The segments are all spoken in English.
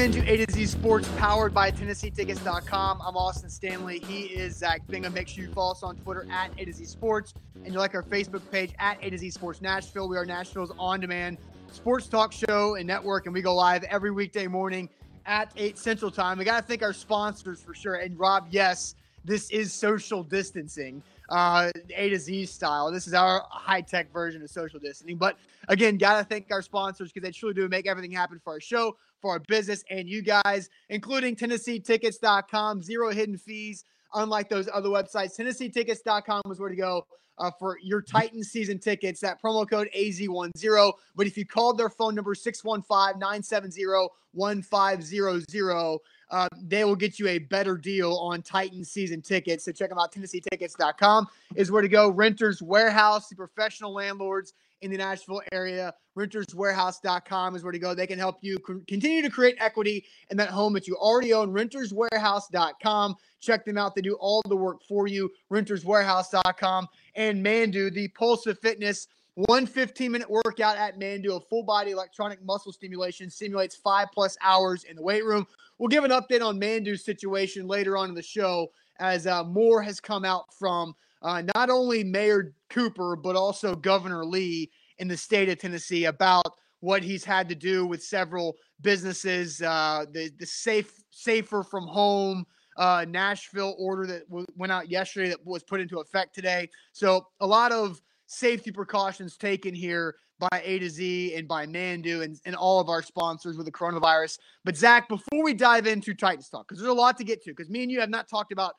into A to Z Sports powered by TennesseeTickets.com. I'm Austin Stanley. He is Zach Bingham. Make sure you follow us on Twitter at A to Z Sports and you like our Facebook page at A to Z Sports Nashville. We are Nashville's on demand sports talk show and network, and we go live every weekday morning at 8 Central Time. We got to thank our sponsors for sure. And Rob, yes, this is social distancing uh, A to Z style. This is our high tech version of social distancing. But again, got to thank our sponsors because they truly do make everything happen for our show, for our business, and you guys, including TennesseeTickets.com. Zero hidden fees, unlike those other websites. TennesseeTickets.com is where to go. Uh, for your Titan season tickets, that promo code AZ10. But if you called their phone number 615 970 1500, uh, they will get you a better deal on Titan season tickets. So check them out. TennesseeTickets.com is where to go. Renters Warehouse, the professional landlords in the Nashville area. RentersWarehouse.com is where to go. They can help you continue to create equity in that home that you already own. RentersWarehouse.com. Check them out. They do all the work for you. RentersWarehouse.com. And Manduu, the Pulse of Fitness one 15 minute workout at Manduu, a full body electronic muscle stimulation, simulates five plus hours in the weight room. We'll give an update on Manduu's situation later on in the show as uh, more has come out from uh, not only Mayor Cooper, but also Governor Lee in the state of Tennessee about what he's had to do with several businesses, uh, the, the safe, safer from home. Uh, Nashville order that w- went out yesterday that was put into effect today. So a lot of safety precautions taken here by A to Z and by Manduu and, and all of our sponsors with the coronavirus. But Zach, before we dive into Titans talk, because there's a lot to get to, because me and you have not talked about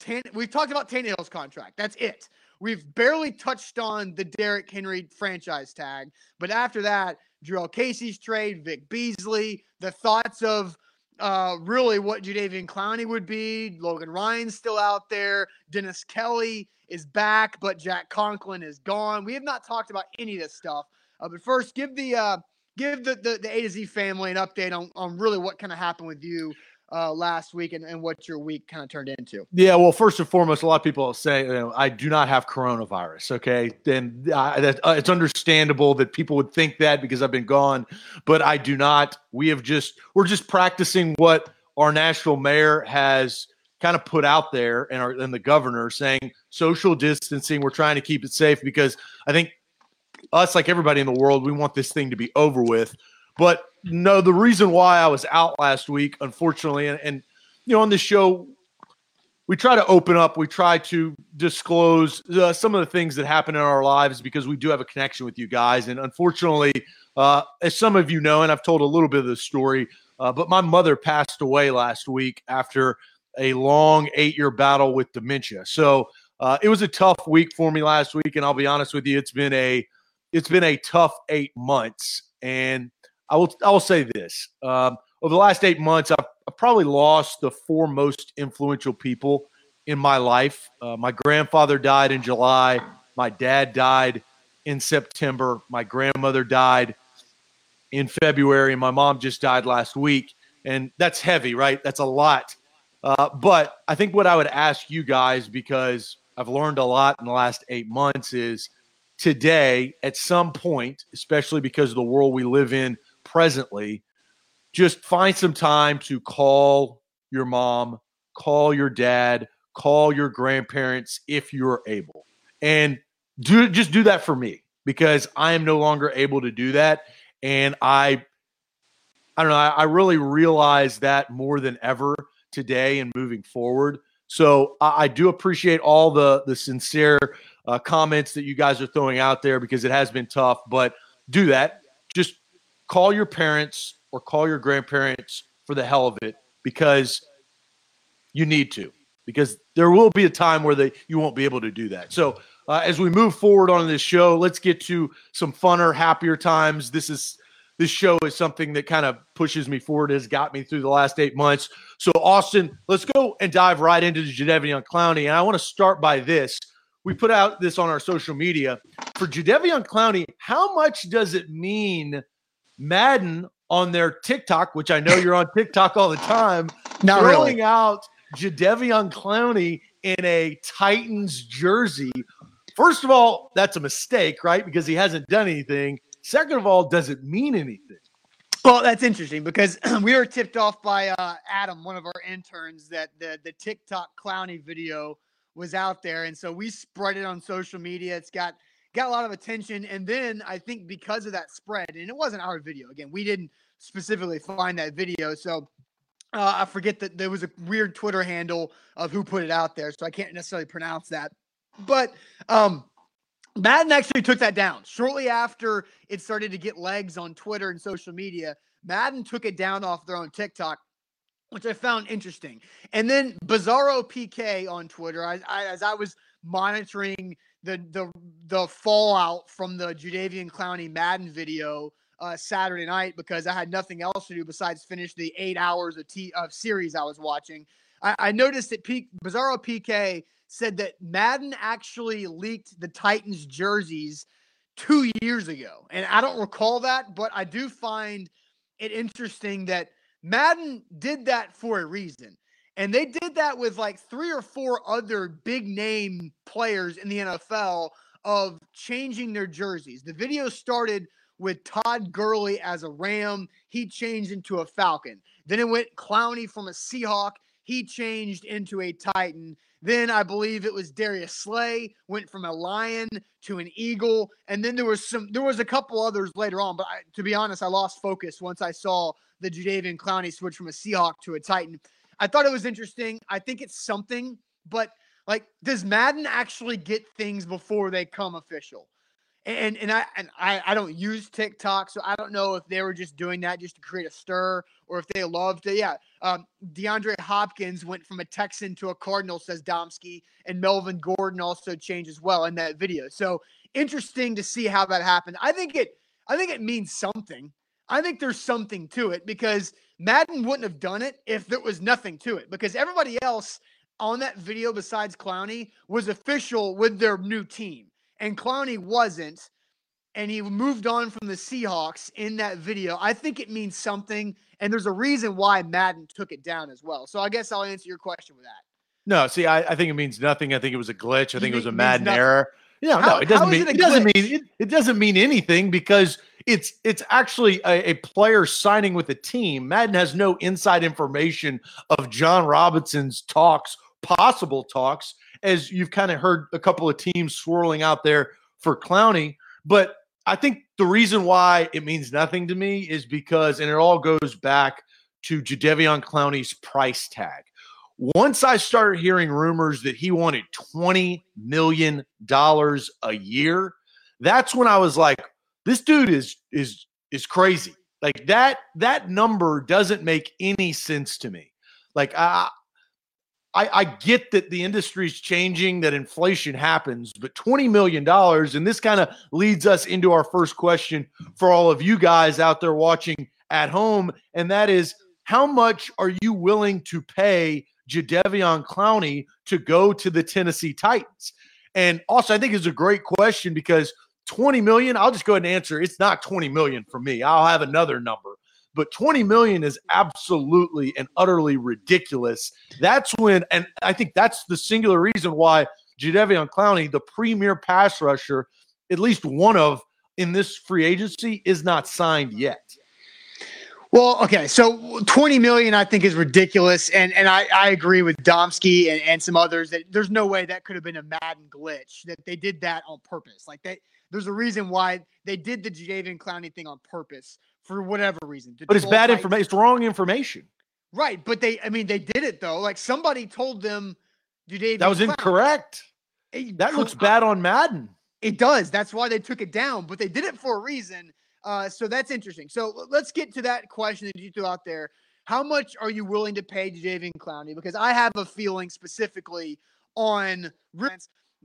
Tan- we've talked about Tannehill's contract. That's it. We've barely touched on the Derrick Henry franchise tag. But after that, Jurrell Casey's trade, Vic Beasley, the thoughts of uh, really what Jadeveon Clowney would be. Logan Ryan's still out there. Dennis Kelly is back, but Jack Conklin is gone. We have not talked about any of this stuff. Uh, but first, give the uh, give the, the, the A to Z family an update on, on really what kind of happened with you uh, last week and, and what your week kind of turned into. Yeah, well, first and foremost, a lot of people say you know, I do not have coronavirus. Okay, then that, uh, it's understandable that people would think that because I've been gone, but I do not. We have just we're just practicing what our national mayor has kind of put out there and, our, and the governor saying social distancing. We're trying to keep it safe because I think us, like everybody in the world, we want this thing to be over with. But no, the reason why I was out last week, unfortunately, and, and you know, on this show, we try to open up, we try to disclose uh, some of the things that happen in our lives because we do have a connection with you guys. And unfortunately, uh, as some of you know, and I've told a little bit of the story, uh, but my mother passed away last week after a long eight year battle with dementia. So uh, it was a tough week for me last week, and I'll be honest with you, it's been a it's been a tough eight months. And I will I will say this: um, over the last eight months, I've, I've, probably lost the four most influential people in my life. Uh, my grandfather died in July. My dad died in September. My grandmother died in February, and my mom just died last week. And that's heavy, right? That's a lot. Uh, but I think what I would ask you guys, because I've learned a lot in the last eight months, is today, at some point, especially because of the world we live in presently, just find some time to call your mom, call your dad, call your grandparents if you're able. And do just do that for me because I am no longer able to do that. And I I don't know, I, I really realize that more than ever today and moving forward. So I, I do appreciate all the the sincere uh, comments that you guys are throwing out there because it has been tough. But do that. Just call your parents or call your grandparents for the hell of it because you need to because there will be a time where they you won't be able to do that. So uh, as we move forward on this show, let's get to some funner, happier times. This is this show is something that kind of pushes me forward, has got me through the last eight months. So Austin, let's go and dive right into the Jadeveon Clowney, and I want to start by this. We put out this on our social media for Jadeveon Clowney. How much does it mean Madden on their TikTok, which I know you're on TikTok all the time, Not throwing really. out Jadeveon Clowney in a Titans jersey. First of all, that's a mistake, right? Because he hasn't done anything. Second of all, does it mean anything? Well, that's interesting because we were tipped off by uh, Adam, one of our interns, that the the TikTok Clowney video was out there, and so we spread it on social media. It's got got a lot of attention, and then I think because of that spread, and it wasn't our video. Again, we didn't specifically find that video, so uh, I forget that there was a weird Twitter handle of who put it out there, so I can't necessarily pronounce that. But um, Madden actually took that down shortly after it started to get legs on Twitter and social media. Madden took it down off their own TikTok, which I found interesting. And then Bizarro PK on Twitter, I, I, as I was monitoring the the the fallout from the Jadeveon Clowney Madden video uh, Saturday night because I had nothing else to do besides finish the eight hours of, t- of series I was watching. I, I noticed that P- Bizarro PK said that Madden actually leaked the Titans jerseys two years ago. And I don't recall that, but I do find it interesting that Madden did that for a reason. And they did that with like three or four other big name players in the NFL of changing their jerseys. The video started with Todd Gurley as a Ram. He changed into a Falcon. Then it went Clowney from a Seahawk. He changed into a Titan. Then I believe it was Darius Slay went from a lion to an eagle, and then there was some. There was a couple others later on, but I, to be honest, I lost focus once I saw the Jadeveon Clowney switch from a Seahawk to a Titan. I thought it was interesting. I think it's something, but like, does Madden actually get things before they come official? And and I and I, I don't use TikTok, so I don't know if they were just doing that just to create a stir or if they loved it. Yeah. Um, DeAndre Hopkins went from a Texan to a Cardinal, says Domsky, and Melvin Gordon also changed as well in that video. So interesting to see how that happened. I think it I think it means something. I think there's something to it because Madden wouldn't have done it if there was nothing to it because everybody else on that video besides Clowney was official with their new team and Clowney wasn't, and he moved on from the Seahawks in that video, I think it means something. And there's a reason why Madden took it down as well. So I guess I'll answer your question with that. No, see, I, I think it means nothing. I think it was a glitch. I think it was a Madden error. No, how, no, it doesn't mean it, it doesn't mean it, it, doesn't mean anything because it's it's actually a, a, player signing with a team. Madden has no inside information of Jon Robinson's talks, possible talks as you've kind of heard a couple of teams swirling out there for Clowney. But I think the reason why it means nothing to me is because, and it all goes back to Jadeveon Clowney's price tag. Once I started hearing rumors that he wanted $20 million a year, that's when I was like, this dude is is is crazy. Like that that number doesn't make any sense to me. Like I I, I get that the industry is changing, that inflation happens, but $20 million, and this kind of leads us into our first question for all of you guys out there watching at home, and that is how much are you willing to pay Jadeveon Clowney to go to the Tennessee Titans? And also, I think it's a great question because 20 million, I'll just go ahead and answer. It's not 20 million for me. I'll have another number but 20 million is absolutely and utterly ridiculous. That's when, and I think that's the singular reason why Jadeveon Clowney, the premier pass rusher, at least one of in this free agency, is not signed yet. Well, okay, so 20 million I think is ridiculous, and and I, I agree with Domsky and, and some others that there's no way that could have been a Madden glitch that they did that on purpose. Like they, there's a reason why they did the Jadeveon Clowney thing on purpose for whatever reason. But it's bad information. It's wrong information. Right, but they, I mean, they did it though. Like somebody told them, Jaden That was incorrect. that looks bad on Madden. It does. That's why they took it down. But they did it for a reason. Uh, so that's interesting. So let's get to that question that you threw out there. How much are you willing to pay Jadeveon Clowney? Because I have a feeling specifically on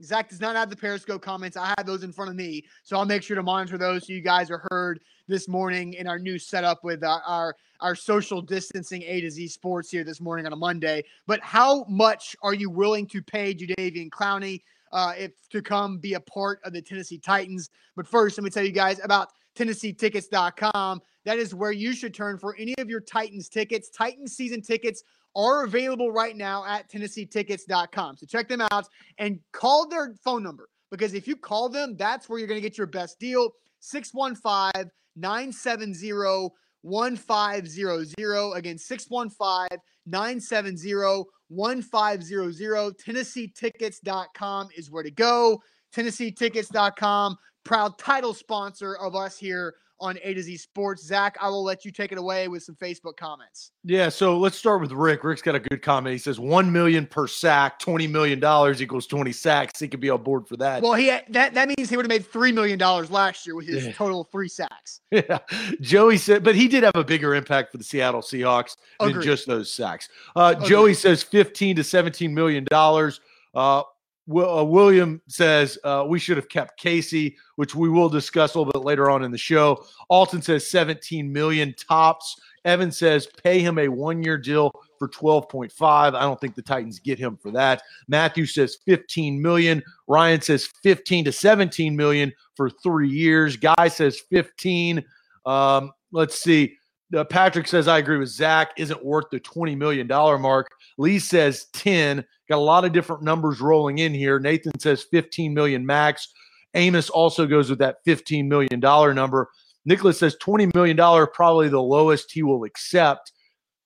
Zach does not have the Periscope comments. I have those in front of me, so I'll make sure to monitor those so you guys are heard this morning in our new setup with our, our, our social distancing A to Z sports here this morning on a Monday. But how much are you willing to pay Jadeveon Clowney uh, if to come be a part of the Tennessee Titans? But first, let me tell you guys about TennesseeTickets.com. That is where you should turn for any of your Titans tickets. Titans season tickets are available right now at TennesseeTickets.com. So check them out and call their phone number because if you call them, that's where you're going to get your best deal. 615 970 1500. Again, 615 970 1500. TennesseeTickets.com is where to go. TennesseeTickets.com, proud title sponsor of us here on A to Z Sports. Zach, I will let you take it away with some Facebook comments. Yeah, so let's start with Rick. Rick's got a good comment. He says one million per sack, twenty million dollars equals twenty sacks. He could be on board for that. Well, he had, that that means he would have made three million dollars last year with his yeah. total three sacks. Yeah, Joey said, but he did have a bigger impact for the Seattle Seahawks Agreed. than just those sacks. Uh, Joey says fifteen to seventeen million dollars. Uh, uh, William says uh, we should have kept Casey, which we will discuss a little bit later on in the show. Alton says 17 million tops. Evan says pay him a one-year deal for 12.5. I don't think the Titans get him for that. Matthew says 15 million. Ryan says 15 to 17 million for three years. Guy says 15. Um, let's see. Uh, Patrick says, I agree with Zach, isn't worth the $20 million mark. Lee says 10. Got a lot of different numbers rolling in here. Nathan says 15 million max. Amos also goes with that $15 million number. Nicholas says $20 million, probably the lowest he will accept.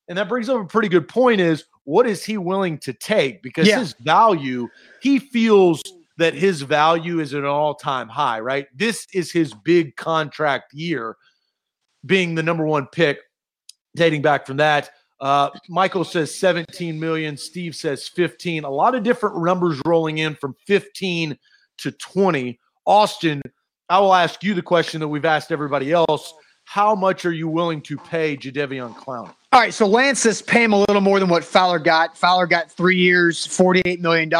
And that brings up a pretty good point is what is he willing to take? Because yeah. his value, he feels that his value is at an all-time high, right? This is his big contract year being the number one pick dating back from that. Uh, Michael says 17 million. Steve says 15. A lot of different numbers rolling in from 15 to 20. Austin, I will ask you the question that we've asked everybody else. How much are you willing to pay Jadeveon Clowney? All right, so Lance says pay him a little more than what Fowler got. Fowler got three years, $48 million.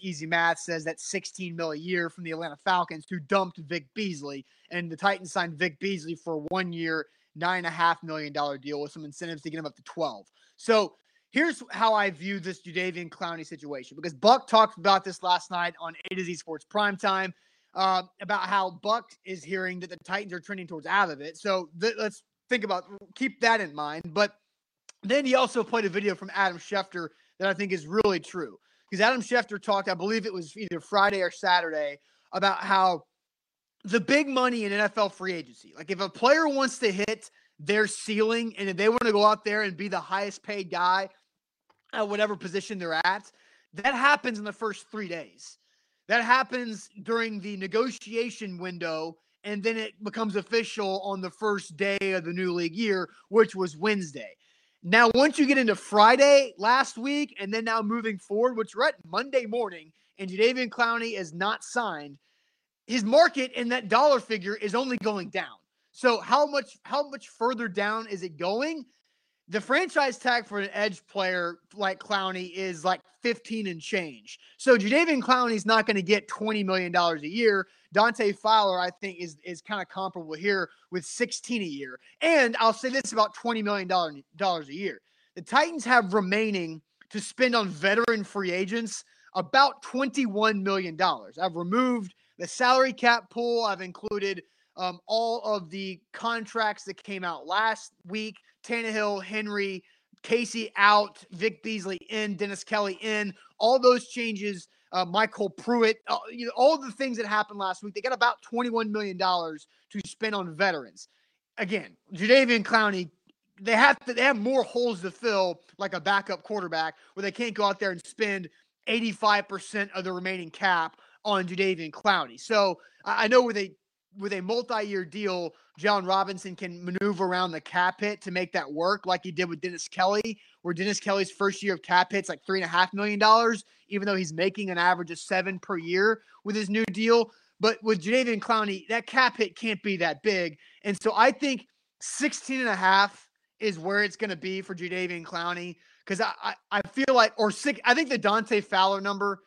Easy math says that's $16 million a year from the Atlanta Falcons, who dumped Vic Beasley. And the Titans signed Vic Beasley for one year, nine and a half million dollar deal with some incentives to get him up to 12. So here's how I view this Jadeveon Clowney situation because Buck talked about this last night on A to Z Sports Primetime uh, about how Buck is hearing that the Titans are trending towards out of it. So th- let's think about keep that in mind. But then he also played a video from Adam Schefter that I think is really true because Adam Schefter talked, I believe it was either Friday or Saturday, about how the big money in NFL free agency, like if a player wants to hit their ceiling and if they want to go out there and be the highest paid guy at whatever position they're at, that happens in the first three days. That happens during the negotiation window, and then it becomes official on the first day of the new league year, which was Wednesday. Now, once you get into Friday last week, and then now moving forward, which we're at Monday morning, and Jadeveon Clowney is not signed, his market in that dollar figure is only going down. So how much how much further down is it going? The franchise tag for an edge player like Clowney is like 15 and change. So Jadeveon Clowney's not going to get 20 million dollars a year. Dante Fowler, I think, is is kind of comparable here with 16 a year. And I'll say this about 20 million dollars a year. The Titans have remaining to spend on veteran free agents about 21 million dollars. I've removed the salary cap pool. I've included um, all of the contracts that came out last week. Tannehill, Henry, Casey out, Vic Beasley in, Dennis Kelly in. All those changes. Uh, MyCole Pruitt, uh, you know, all the things that happened last week. They got about $21 million to spend on veterans. Again, Jadeveon Clowney, they have to, they have more holes to fill, like a backup quarterback, where they can't go out there and spend 85% of the remaining cap on Jadeveon Clowney. So I know with a with a multi-year deal, Jon Robinson can maneuver around the cap hit to make that work, like he did with Dennis Kelly, where Dennis Kelly's first year of cap hit's like three and a half million dollars, even though he's making an average of seven per year with his new deal. But with Jadeveon Clowney, that cap hit can't be that big. And so I think 16 and a half is where it's going to be for Jadeveon Clowney. Because I, I, I feel like, or six, I think the Dante Fowler number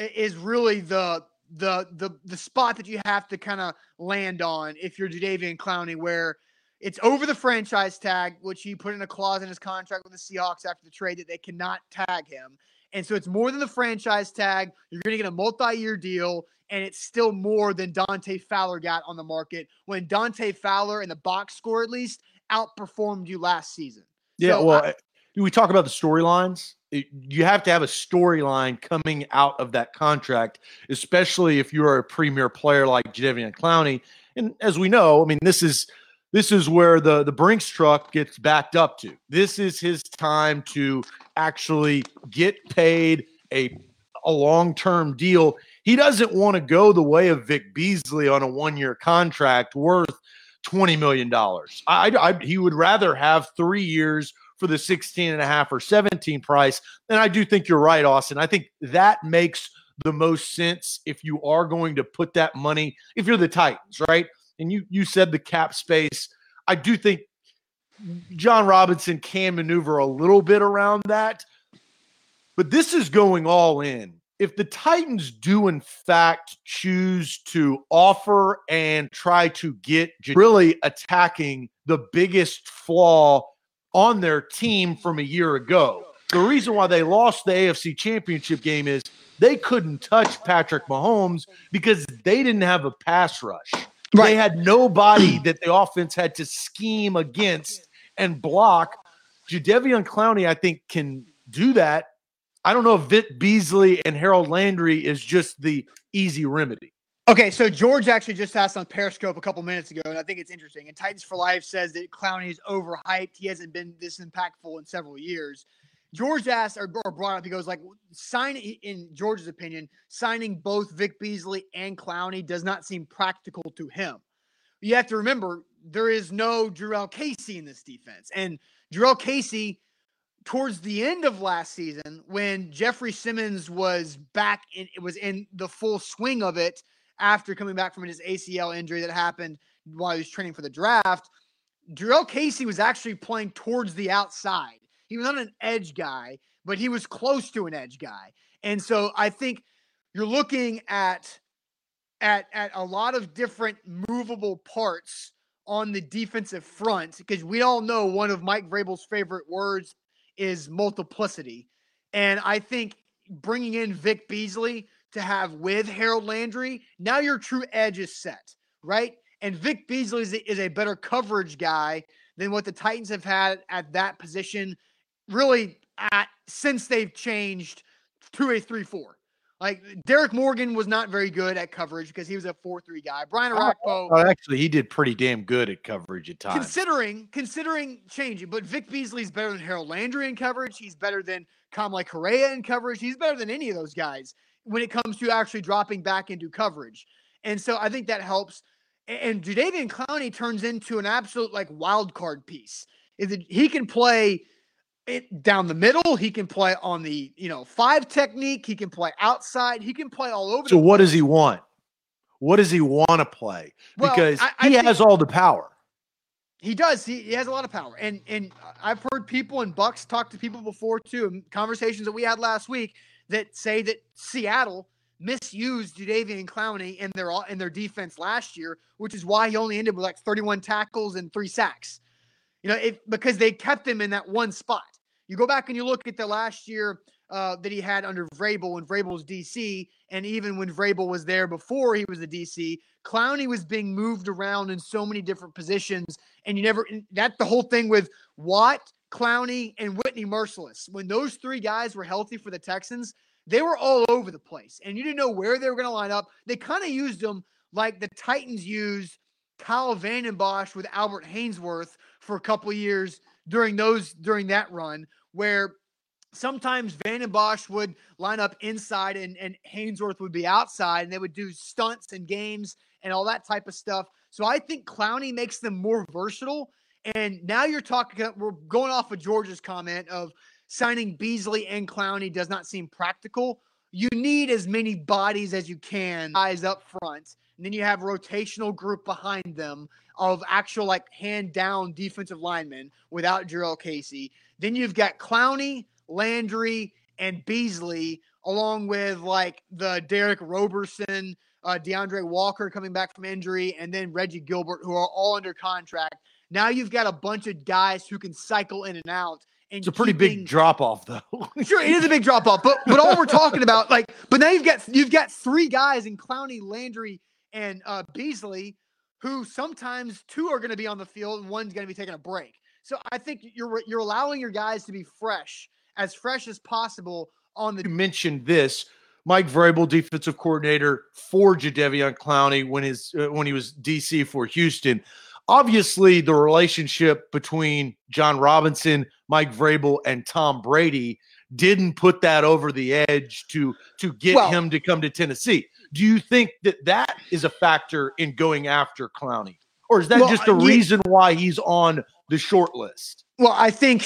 is really the the the the spot that you have to kind of land on if you're Jadeveon Clowney, where it's over the franchise tag, which he put in a clause in his contract with the Seahawks after the trade that they cannot tag him. And so it's more than the franchise tag. You're going to get a multi-year deal, and it's still more than Dante Fowler got on the market when Dante Fowler, in the box score at least, outperformed you last season. Yeah, so well, I, eh, we talk about the storylines you have to have a storyline coming out of that contract, especially if you are a premier player like Jadeveon Clowney. And as we know, I mean, this is this is where the the Brinks truck gets backed up to. This is his time to actually get paid a a long term deal. He doesn't want to go the way of Vic Beasley on a one year contract worth $20 million. I, I, he would rather have three years for the 16 and a half or 17 price. And I do think you're right, Austin. I think that makes the most sense if you are going to put that money, if you're the Titans, right? And you you said the cap space. I do think Jon Robinson can maneuver a little bit around that. But this is going all in. If the Titans do, in fact, choose to offer and try to get really attacking the biggest flaw on their team from a year ago, the reason why they lost the AFC championship game is they couldn't touch Patrick Mahomes because they didn't have a pass rush. Right. They had nobody that the offense had to scheme against and block. Jadeveon Clowney, I think, can do that I don't know if Vic Beasley and Harold Landry is just the easy remedy. Okay, so George actually just asked on Periscope a couple minutes ago, and I think it's interesting. And Titans for Life says that Clowney is overhyped. He hasn't been this impactful in several years. George asked or, brought up, he goes like, sign in George's opinion, signing both Vic Beasley and Clowney does not seem practical to him. You have to remember there is no Jurrell Casey in this defense, and Jurrell Casey towards the end of last season when Jeffrey Simmons was back in it was in the full swing of it after coming back from his ACL injury that happened while he was training for the draft. Jurrell Casey was actually playing towards the outside. He was not an edge guy, but he was close to an edge guy. And so I think you're looking at at at a lot of different movable parts on the defensive front because we all know one of Mike Vrabel's favorite words is multiplicity. And I think bringing in Vic Beasley to have with Harold Landry, now your true edge is set, right? And Vic Beasley is a, is a better coverage guy than what the Titans have had at that position, really at since they've changed to a three-four. Like Derrick Morgan was not very good at coverage because he was a four-three guy. Brian oh, Orakpo. Oh, actually, he did pretty damn good at coverage at times. Considering considering changing, but Vic Beasley's better than Harold Landry in coverage. He's better than Kamalei Correa in coverage. He's better than any of those guys when it comes to actually dropping back into coverage. And so I think that helps. And Jadeveon Clowney turns into an absolute like wild card piece. He can play it down the middle. He can play on the you know five technique. He can play outside. He can play all over. So what does he want? What does he want to play? Well, because I, I he has all the power. He does. He, he has a lot of power, and and I've heard people and Bucks talk to people before too. Conversations that we had last week that say that Seattle misused Jadeveon Clowney in their in their defense last year, which is why he only ended with like 31 tackles and three sacks. You know, it, because they kept him in that one spot. You go back and you look at the last year uh, that he had under Vrabel when Vrabel was DC, and even when Vrabel was there before he was the DC, Clowney was being moved around in so many different positions, and you never. That's the whole thing with Watt, Clowney, and Whitney Mercilus. When those three guys were healthy for the Texans, they were all over the place, and you didn't know where they were going to line up. They kind of used them like the Titans used Kyle Vanden Bosch with Albert Haynesworth for a couple years during those during that run where sometimes Vanden Bosch would line up inside and, and Haynesworth would be outside and they would do stunts and games and all that type of stuff. So I think Clowney makes them more versatile. And now you're talking, uh, we're going off of George's comment of signing Beasley and Clowney does not seem practical. You need as many bodies as you can, eyes up front. And then you have rotational group behind them of actual like hand down defensive linemen without Jurrell Casey. Then you've got Clowney, Landry, and Beasley, along with like the Derick Roberson, uh, D'Andre Walker coming back from injury, and then Reggie Gilbert, who are all under contract. Now you've got a bunch of guys who can cycle in and out. And it's a pretty keeping, big drop off, though. sure, it is a big drop off, but but all we're talking about, like, but now you've got you've got three guys in Clowney, Landry, and uh, Beasley, who sometimes two are going to be on the field and one's going to be taking a break. So I think you're you're allowing your guys to be fresh, as fresh as possible on the. You mentioned this. Mike Vrabel, defensive coordinator for Jadeveon Clowney when his uh, when he was DC for Houston. obviously the relationship between Jon Robinson, Mike Vrabel, and Tom Brady didn't put that over the edge to to get Well- him to come to Tennessee. Do you think that that is a factor in going after Clowney, or is that Well, just a you- reason why he's on the short list? Well, I think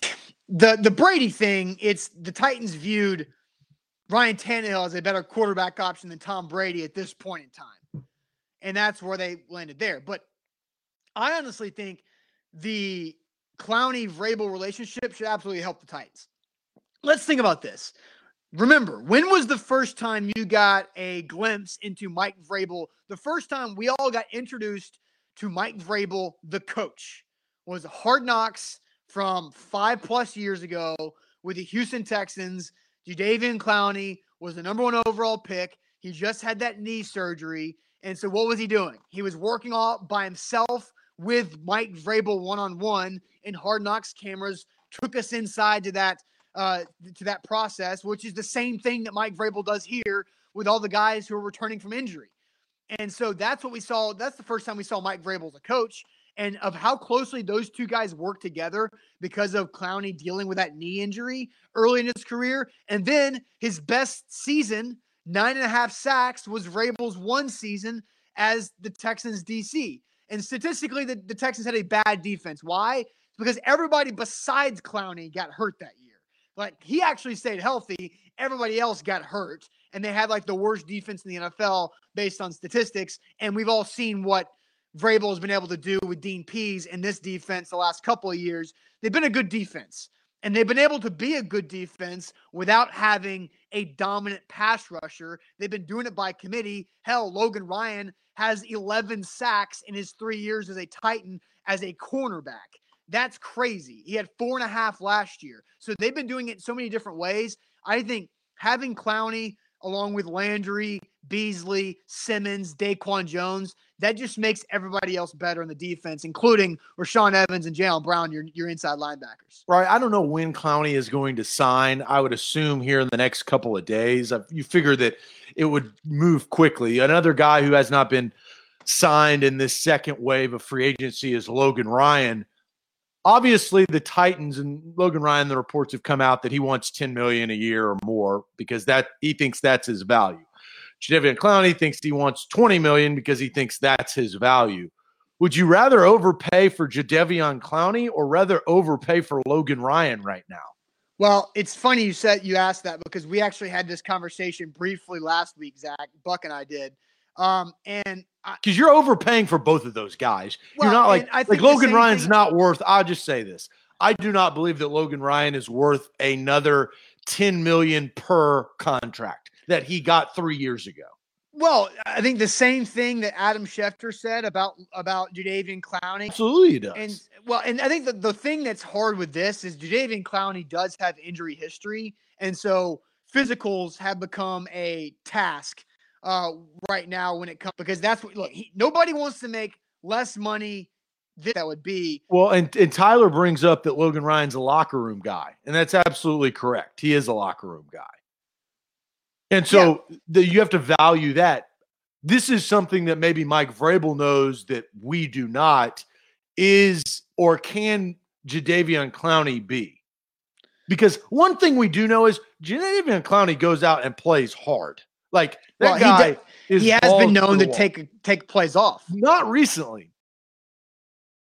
the the Brady thing, it's the Titans viewed Ryan Tannehill is a better quarterback option than Tom Brady at this point in time. And that's where they landed there. But I honestly think the Clowney Vrabel relationship should absolutely help the Titans. Let's think about this. Remember, when was the first time you got a glimpse into Mike Vrabel? The first time we all got introduced to Mike Vrabel, the coach, was Hard Knocks from five plus years ago with the Houston Texans. Jadeveon Clowney was the number one overall pick. He just had that knee surgery. And so what was he doing? He was working all by himself with Mike Vrabel one on one, and Hard Knocks cameras took us inside to that uh, to that process, which is the same thing that Mike Vrabel does here with all the guys who are returning from injury. And so that's what we saw. That's the first time we saw Mike Vrabel as a coach, and of how closely those two guys work together because of Clowney dealing with that knee injury early in his career. And then his best season, nine and a half sacks, was Vrabel's one season as the Texans DC. And statistically, the, the Texans had a bad defense. Why? Because everybody besides Clowney got hurt that year. Like he actually stayed healthy. Everybody else got hurt. And they had like the worst defense in the NFL based on statistics. And we've all seen what Vrabel has been able to do with Dean Pees in this defense the last couple of years. They've been a good defense. And they've been able to be a good defense without having a dominant pass rusher. They've been doing it by committee. Hell, Logan Ryan has 11 sacks in his three years as a Titan as a cornerback. That's crazy. He had four and a half last year. So they've been doing it so many different ways. I think having Clowney along with Landry, Beasley, Simmons, Daquan Jones, that just makes everybody else better in the defense, including Rashaan Evans and Jayon Brown, your, your inside linebackers. Right. I don't know when Clowney is going to sign. I would assume here in the next couple of days. You figure that it would move quickly. Another guy who has not been signed in this second wave of free agency is Logan Ryan. Obviously, the Titans and Logan Ryan, the reports have come out that he wants 10 million a year or more because that he thinks that's his value. Jadeveon Clowney thinks he wants 20 million because he thinks that's his value. Would you rather overpay for Jadeveon Clowney or rather overpay for Logan Ryan right now? Well, it's funny you said you asked that because we actually had this conversation briefly last week, Zach. Buck and I did. Um, and Because you're overpaying for both of those guys. Well, you're not like I like think the Logan Ryan's thing- not worth. I'll just say this: I do not believe that Logan Ryan is worth another 10 million per contract that he got three years ago. well, I think the same thing that Adam Schefter said about about Jadeveon Clowney. Absolutely, he does. And well, and I think the, the thing that's hard with this is Jadeveon Clowney does have injury history, and so physicals have become a task uh, right now when it comes because that's what look. He, nobody wants to make less money. Than that would be well, and, and Tyler brings up that Logan Ryan's a locker room guy, and that's absolutely correct. He is a locker room guy. And so the, you have to value that. This is something that maybe Mike Vrabel knows that we do not. Is or can Jadeveon Clowney be? Because one thing we do know is Jadeveon Clowney goes out and plays hard. Like that Well, he guy do- is he has been known the to take take plays off. not recently.